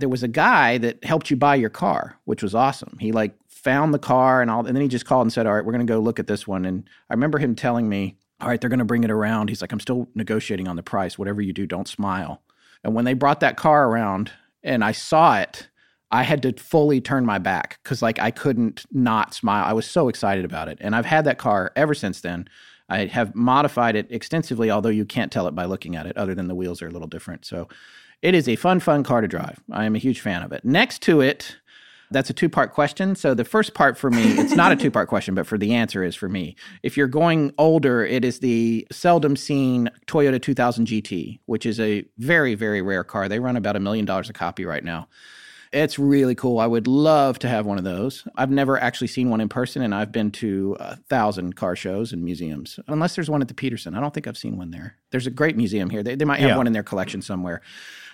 There was a guy that helped you buy your car, which was awesome. He like found the car and all, and then he just called and said, All right, we're going to go look at this one. And I remember him telling me, All right, they're going to bring it around. He's like, I'm still negotiating on the price. Whatever you do, don't smile. And when they brought that car around and I saw it, I had to fully turn my back because like I couldn't not smile. I was so excited about it. And I've had that car ever since then. I have modified it extensively, although you can't tell it by looking at it, other than the wheels are a little different. So it is a fun, fun car to drive. I am a huge fan of it. Next to it, that's a two part question. So the first part for me, it's not a two part question, but for the answer is for me. If you're going older, it is the seldom seen Toyota 2000 GT, which is a very, very rare car. They run about a million dollars a copy right now. It's really cool. I would love to have one of those. I've never actually seen one in person, and I've been to a thousand car shows and museums. Unless there's one at the Petersen. I don't think I've seen one there. There's a great museum here. They, they might have Yeah. one in their collection somewhere.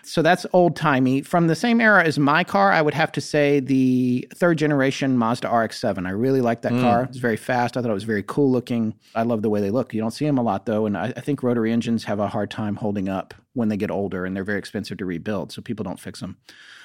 So that's old timey. From the same era as my car, I would have to say the third generation Mazda RX-7. I really like that hmm. car. It's very fast. I thought it was very cool looking. I love the way they look. You don't see them a lot though, and I, I think rotary engines have a hard time holding up when they get older, and they're very expensive to rebuild. So people don't fix them.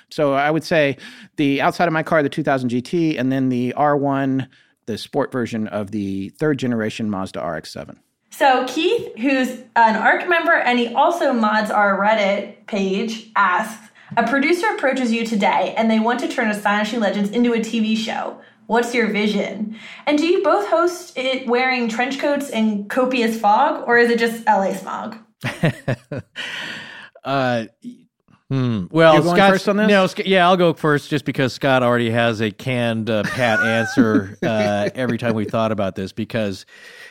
So I would say the outside of my car, the 2000 GT, and then the R1, the sport version of the third generation Mazda RX-7. So Keith, who's an ARC member and he also mods our Reddit page, asks, a producer approaches you today and they want to turn Astonishing Legends into a TV show. What's your vision? And do you both host it wearing trench coats and copious fog, or is it just LA smog? Uh, hmm. Well, You're Scott's- first on this? No, yeah, I'll go first just because Scott already has a canned uh, pat answer uh, every time we thought about this because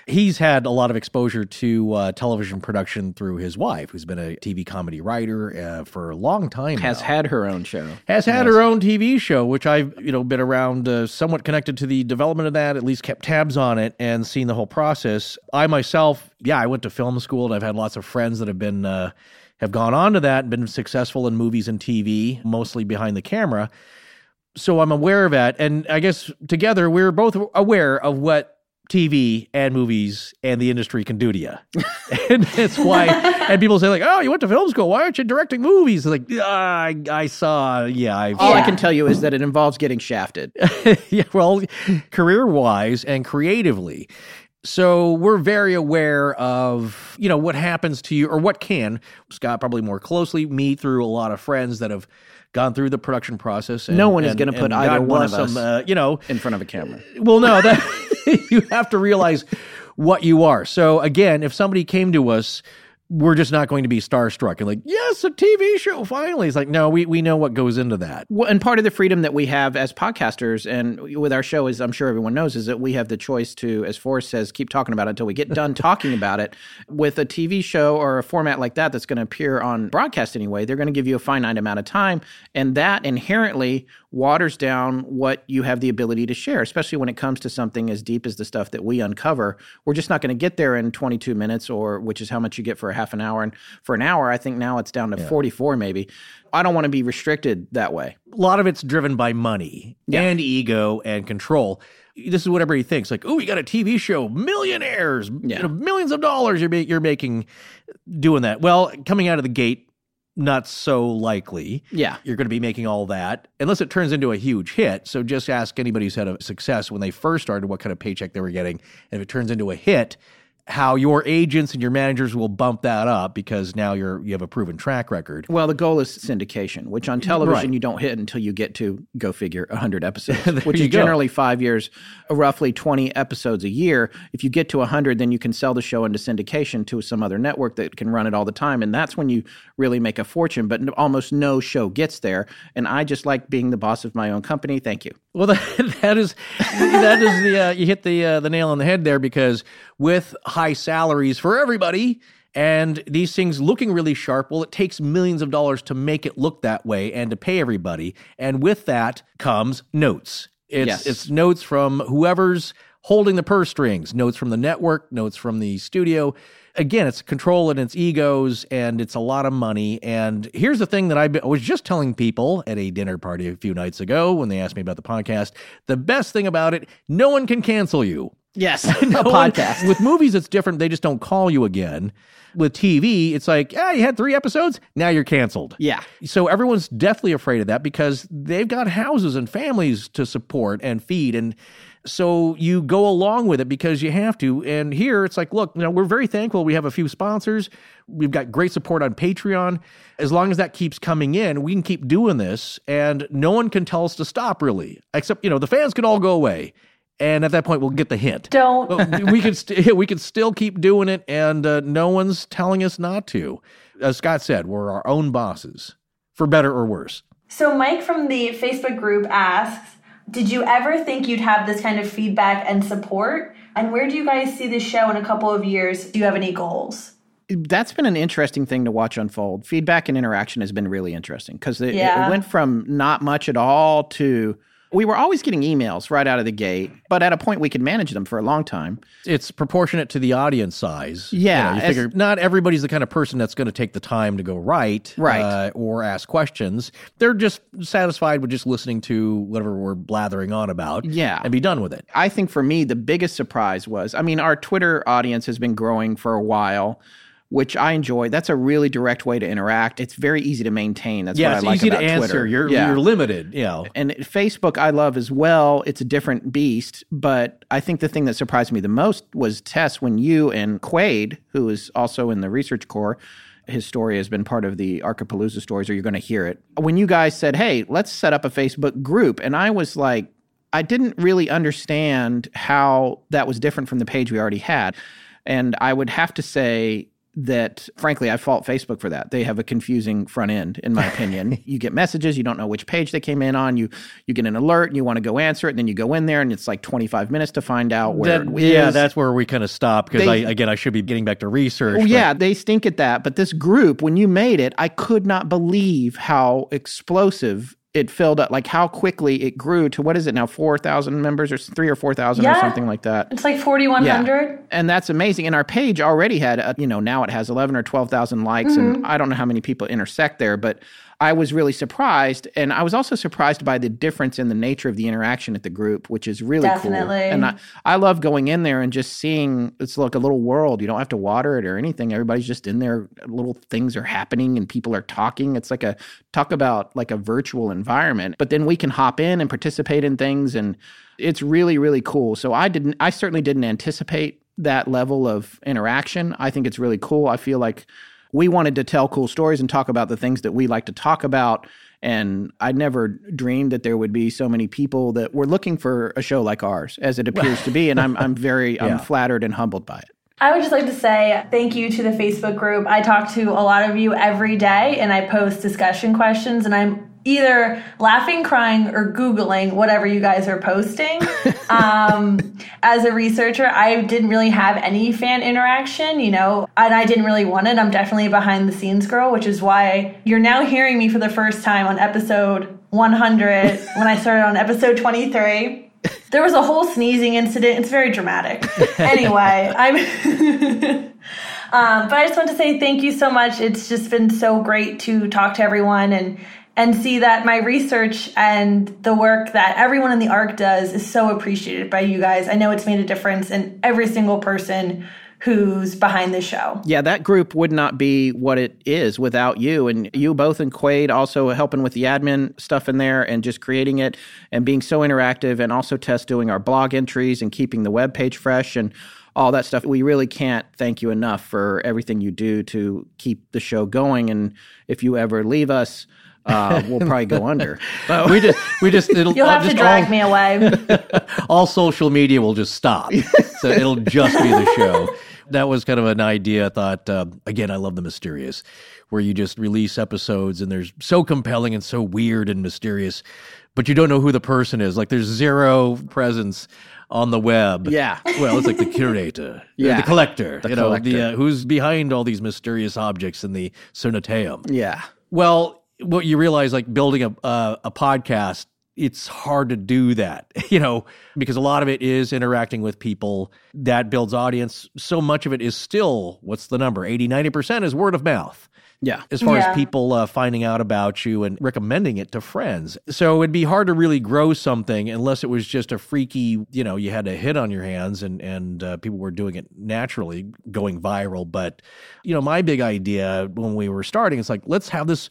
he's had a lot of exposure to uh, television production through his wife, who's been a TV comedy writer uh, for a long time. Has now. had her own show. has had her own TV show, which I've you know been around, uh, somewhat connected to the development of that. At least kept tabs on it and seen the whole process. I myself, yeah, I went to film school, and I've had lots of friends that have been uh, have gone on to that and been successful in movies and TV, mostly behind the camera. So I'm aware of that, and I guess together we're both aware of what TV and movies and the industry can do to you. and that's why, and people say like, "Oh, you went to film school. Why aren't you directing movies?" Like, ah, I, I saw, yeah, I've, All I can tell you is that it involves getting shafted. yeah, well, career wise and creatively. So we're very aware of, you know, what happens to you or what can, Scott probably more closely, me through a lot of friends that have gone through the production process. And, No one is gonna put and either one of us them, uh, you know, in front of a camera. well, no, that you have to realize what you are. So again, if somebody came to us we're just not going to be starstruck and like, yes, a TV show finally. It's like, no, we, we know what goes into that. Well, and part of the freedom that we have as podcasters and with our show, as I'm sure everyone knows, is that we have the choice to, as Forrest says, keep talking about it until we get done talking about it. With a TV show or a format like that that's going to appear on broadcast anyway, they're going to give you a finite amount of time. And that inherently waters down what you have the ability to share, especially when it comes to something as deep as the stuff that we uncover. We're just not going to get there in 22 minutes, or which is how much you get for a half an hour. And for an hour, I think now it's down to yeah. 44 maybe. I don't want to be restricted that way. A lot of it's driven by money yeah. and ego and control. This is what everybody thinks. Like, oh, you got a TV show, millionaires, yeah. you know, millions of dollars you're, you're making doing that. Well, coming out of the gate, not so likely. Yeah. You're going to be making all that unless it turns into a huge hit. So just ask anybody who's had a success when they first started what kind of paycheck they were getting. And if it turns into a hit, how your agents and your managers will bump that up because now you're you have a proven track record. Well, the goal is syndication, which on television right. you don't hit until you get to go figure 100 episodes, which is go. generally 5 years, roughly 20 episodes a year. If you get to 100, then you can sell the show into syndication to some other network that can run it all the time and that's when you really make a fortune, but almost no show gets there, and I just like being the boss of my own company. Thank you. Well, that, that is that is the uh, you hit the uh, the nail on the head there because with high salaries for everybody and these things looking really sharp, well, it takes millions of dollars to make it look that way and to pay everybody, and with that comes notes. It's yes. it's notes from whoever's holding the purse strings, notes from the network, notes from the studio again, it's control and it's egos and it's a lot of money. And here's the thing that I was just telling people at a dinner party a few nights ago when they asked me about the podcast. The best thing about it, no one can cancel you. Yes, no a podcast. with movies, it's different. They just don't call you again. With TV, it's like, yeah, you had three episodes, now you're canceled. Yeah. So everyone's deathly afraid of that because they've got houses and families to support and feed. And so you go along with it because you have to. And here it's like, look, you know, we're very thankful. We have a few sponsors. We've got great support on Patreon. As long as that keeps coming in, we can keep doing this. And no one can tell us to stop, really, except, you know, the fans can all go away. And at that point, we'll get the hint. Don't. we can st- we can still keep doing it, and uh, no one's telling us not to. As Scott said, we're our own bosses, for better or worse. So Mike from the Facebook group asks, did you ever think you'd have this kind of feedback and support? And where do you guys see this show in a couple of years? Do you have any goals? That's been an interesting thing to watch unfold. Feedback and interaction has been really interesting because it, yeah. it went from not much at all to we were always getting emails right out of the gate, but at a point we could manage them for a long time. It's proportionate to the audience size. Yeah. You, know, you figure not everybody's the kind of person that's going to take the time to go write right. Uh, or ask questions. They're just satisfied with just listening to whatever we're blathering on about yeah. and be done with it. I think for me, the biggest surprise was I mean, our Twitter audience has been growing for a while which I enjoy. That's a really direct way to interact. It's very easy to maintain. That's yeah, what I like easy about to answer. You're yeah. you're limited. Yeah. And Facebook I love as well. It's a different beast, but I think the thing that surprised me the most was Tess when you and Quaid, who is also in the research corps, his story has been part of the Arcapalooza stories, or you're going to hear it. When you guys said, "Hey, let's set up a Facebook group," and I was like, I didn't really understand how that was different from the page we already had. And I would have to say that frankly I fault Facebook for that. They have a confusing front end in my opinion. you get messages, you don't know which page they came in on, you you get an alert and you want to go answer it and then you go in there and it's like 25 minutes to find out where that, Yeah, that's where we kind of stop because I again I should be getting back to research. Oh, yeah, they stink at that, but this group when you made it, I could not believe how explosive it filled up like how quickly it grew to what is it now 4000 members or 3 or 4000 yeah. or something like that it's like 4100 yeah. and that's amazing and our page already had a, you know now it has 11 or 12000 likes mm-hmm. and i don't know how many people intersect there but I was really surprised. And I was also surprised by the difference in the nature of the interaction at the group, which is really Definitely. cool. And I, I love going in there and just seeing it's like a little world. You don't have to water it or anything. Everybody's just in there. Little things are happening and people are talking. It's like a talk about like a virtual environment. But then we can hop in and participate in things. And it's really, really cool. So I didn't, I certainly didn't anticipate that level of interaction. I think it's really cool. I feel like we wanted to tell cool stories and talk about the things that we like to talk about. And I never dreamed that there would be so many people that were looking for a show like ours, as it appears to be. And I'm I'm very yeah. I'm flattered and humbled by it. I would just like to say thank you to the Facebook group. I talk to a lot of you every day and I post discussion questions and I'm either laughing, crying, or Googling whatever you guys are posting. um, as a researcher, I didn't really have any fan interaction, you know, and I didn't really want it. I'm definitely a behind the scenes girl, which is why you're now hearing me for the first time on episode 100 when I started on episode 23. There was a whole sneezing incident. It's very dramatic. anyway, I'm. um, but I just want to say thank you so much. It's just been so great to talk to everyone and and see that my research and the work that everyone in the ARC does is so appreciated by you guys. I know it's made a difference in every single person who's behind the show. Yeah, that group would not be what it is without you. And you both and Quade also helping with the admin stuff in there and just creating it and being so interactive and also Tess doing our blog entries and keeping the web page fresh and all that stuff. We really can't thank you enough for everything you do to keep the show going. And if you ever leave us, uh, we'll probably go under. we just, we just, it'll. You'll have just to drag all, me away. all social media will just stop. so it'll just be the show. That was kind of an idea. I thought, uh, again, I love the mysterious, where you just release episodes and they're so compelling and so weird and mysterious, but you don't know who the person is. Like there's zero presence on the web. Yeah. Well, it's like the curator, Yeah. the collector, The you know, the uh, who's behind all these mysterious objects in the Cernateum. Yeah. Well, what you realize, like building a uh, a podcast, it's hard to do that, you know, because a lot of it is interacting with people that builds audience. So much of it is still, what's the number? 80, 90% is word of mouth Yeah. as far Yeah. as people uh, finding out about you and recommending it to friends. So it'd be hard to really grow something unless it was just a freaky, you know, you had a hit on your hands and and uh, people were doing it naturally, going viral. But you know, my big idea when we were starting, it's like let's have this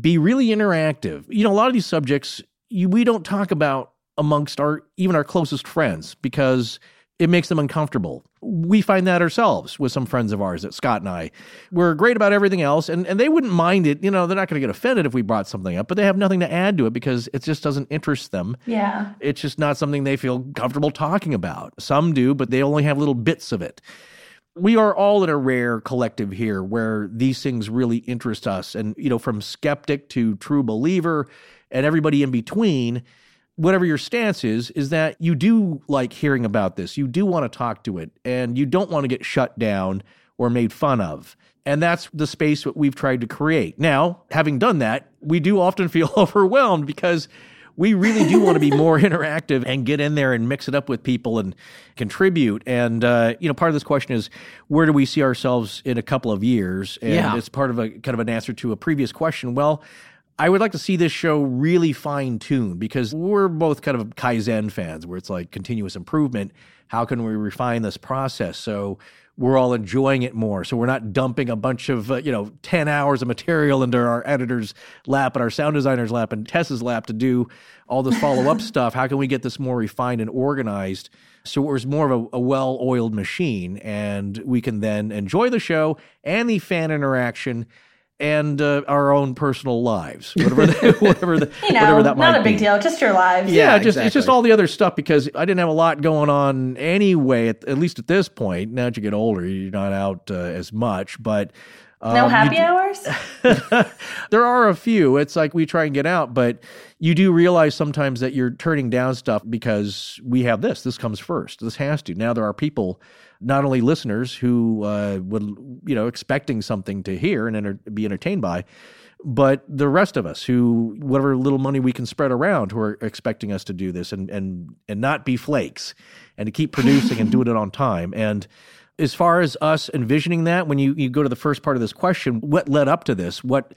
be really interactive. You know, a lot of these subjects you, we don't talk about amongst our even our closest friends because it makes them uncomfortable. We find that ourselves with some friends of ours, that Scott and I. We're great about everything else, and, and they wouldn't mind it. You know, they're not going to get offended if we brought something up, but they have nothing to add to it because it just doesn't interest them. yeah. It's just not something they feel comfortable talking about. Some do, but they only have little bits of it. We are all in a rare collective here where these things really interest us. And, you know, from skeptic to true believer and everybody in between, whatever your stance is, is that you do like hearing about this. You do want to talk to it and you don't want to get shut down or made fun of. And that's the space that we've tried to create. Now, having done that, we do often feel overwhelmed because we really do want to be more interactive and get in there and mix it up with people and contribute. And uh, you know, part of this question is where do we see ourselves in a couple of years? And Yeah. it's part of a kind of an answer to a previous question. Well, I would like to see this show really fine tuned because we're both kind of Kaizen fans where it's like continuous improvement. How can we refine this process so we're all enjoying it more? So we're not dumping a bunch of, uh, you know, 10 hours of material into our editor's lap and our sound designer's lap and Tess's lap to do all this follow up stuff. How can we get this more refined and organized? So it was more of a, a well oiled machine and we can then enjoy the show and the fan interaction and uh, our own personal lives, whatever the, whatever the, You know, whatever that not a big be. deal. Just your lives. Yeah, Yeah, just it's just all the other stuff because I didn't have a lot going on anyway. At, at least at this point, now that you get older, you're not out uh, as much. But um, No happy do- hours? there are a few. It's like we try and get out, but you do realize sometimes that you're turning down stuff because we have this. This comes first. This has to. Now there are people, not only listeners who uh, would you know expecting something to hear and enter- be entertained by, but the rest of us who whatever little money we can spread around who are expecting us to do this and and and not be flakes and to keep producing and doing it on time. And as far as us envisioning that when you, you go to the first part of this question what led up to this? What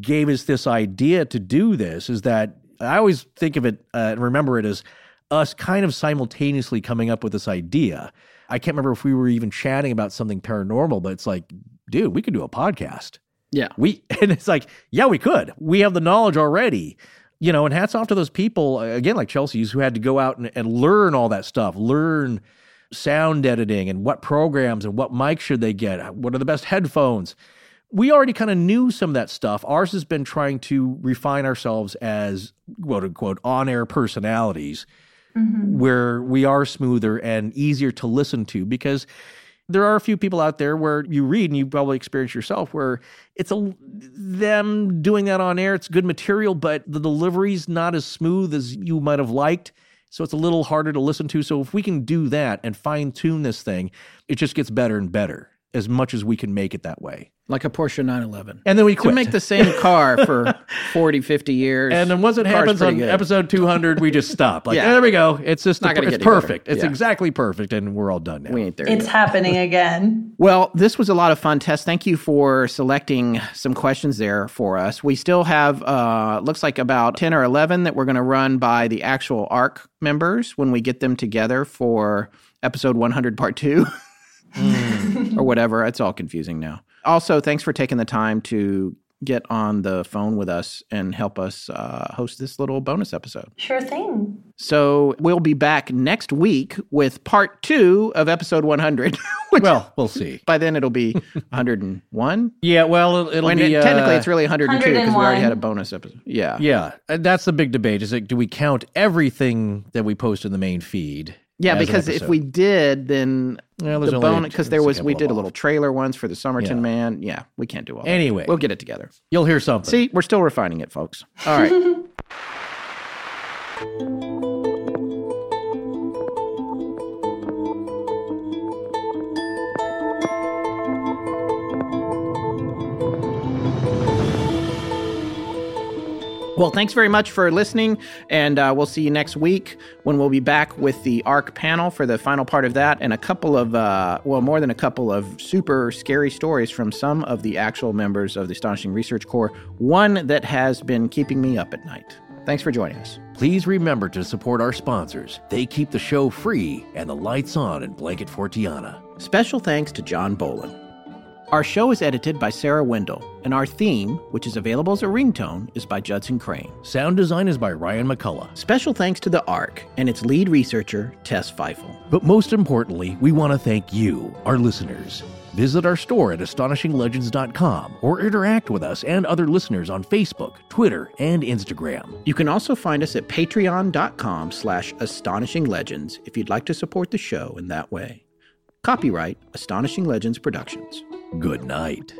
gave us this idea to do this is that i always think of it uh, and remember it as us kind of simultaneously coming up with this idea i can't remember if we were even chatting about something paranormal but it's like dude we could do a podcast. Yeah. we and it's like yeah we could. We have the knowledge already you know and hats off to those people uh, again like chelsea's who had to go out and, and learn all that stuff learn sound editing and what programs and what mics should they get what are the best headphones. We already kind of knew some of that stuff. Ours has been trying to refine ourselves as quote unquote on-air personalities Mm-hmm. where we are smoother and easier to listen to because there are a few people out there where you read and you probably experience yourself where it's a them doing that on air. It's good material, but the delivery's not as smooth as you might have liked. So it's a little harder to listen to. So if we can do that and fine tune this thing, it just gets better and better as much as we can make it that way. Like a Porsche 911. And then we To make the same car for 40, 50 years. and then once it happens on good. episode 200, we just stop. Like, Yeah. there we go. It's just Not the- gonna it's get better. perfect. It's Yeah. exactly perfect, and we're all done now. we ain't there It's yet. happening again. Well, this was a lot of fun, Tess. Thank you for selecting some questions there for us. We still have, uh, looks like about 10 or 11 that we're going to run by the actual ARC members when we get them together for episode 100, part two, or whatever. It's all confusing now. Also, thanks for taking the time to get on the phone with us and help us uh, host this little bonus episode. Sure thing. So we'll be back next week with part two of episode 100. which well, we'll see. by then it'll be 101. Yeah, well, it'll, it'll When be it- technically, uh, it's really 102 because we already had a bonus episode. Yeah. Yeah, and that's the big debate. Is like, do we count everything that we post in the main feed? Yeah, because if we did, then Well, the bonus because there was we did a little off. trailer once for the Somerton Yeah. Man. Yeah, we can't do all. that. Anyway. we'll get it together. you'll hear something. See, we're still refining it, folks. All right. Well, thanks very much for listening, and uh, we'll see you next week when we'll be back with the ARC panel for the final part of that and a couple of, uh, well, more than a couple of super scary stories from some of the actual members of the Astonishing Research Corps. One that has been keeping me up at night. Thanks for joining us. Please remember to support our sponsors. They keep the show free and the lights on in Blanket Fortiana. Special thanks to John Bolin. Our show is edited by Sarah Wendell, and our theme, which is available as a ringtone, is by Judson Crane. Sound design is by Ryan McCullough. Special thanks to the ARC and its lead researcher, Tess Pfeifle. But most importantly, we want to thank you, our listeners. Visit our store at astonishinglegends.com or interact with us and other listeners on Facebook, Twitter, and Instagram. You can also find us at patreon.com slash astonishing legends if you'd like to support the show in that way. Copyright Astonishing Legends Productions. Good night.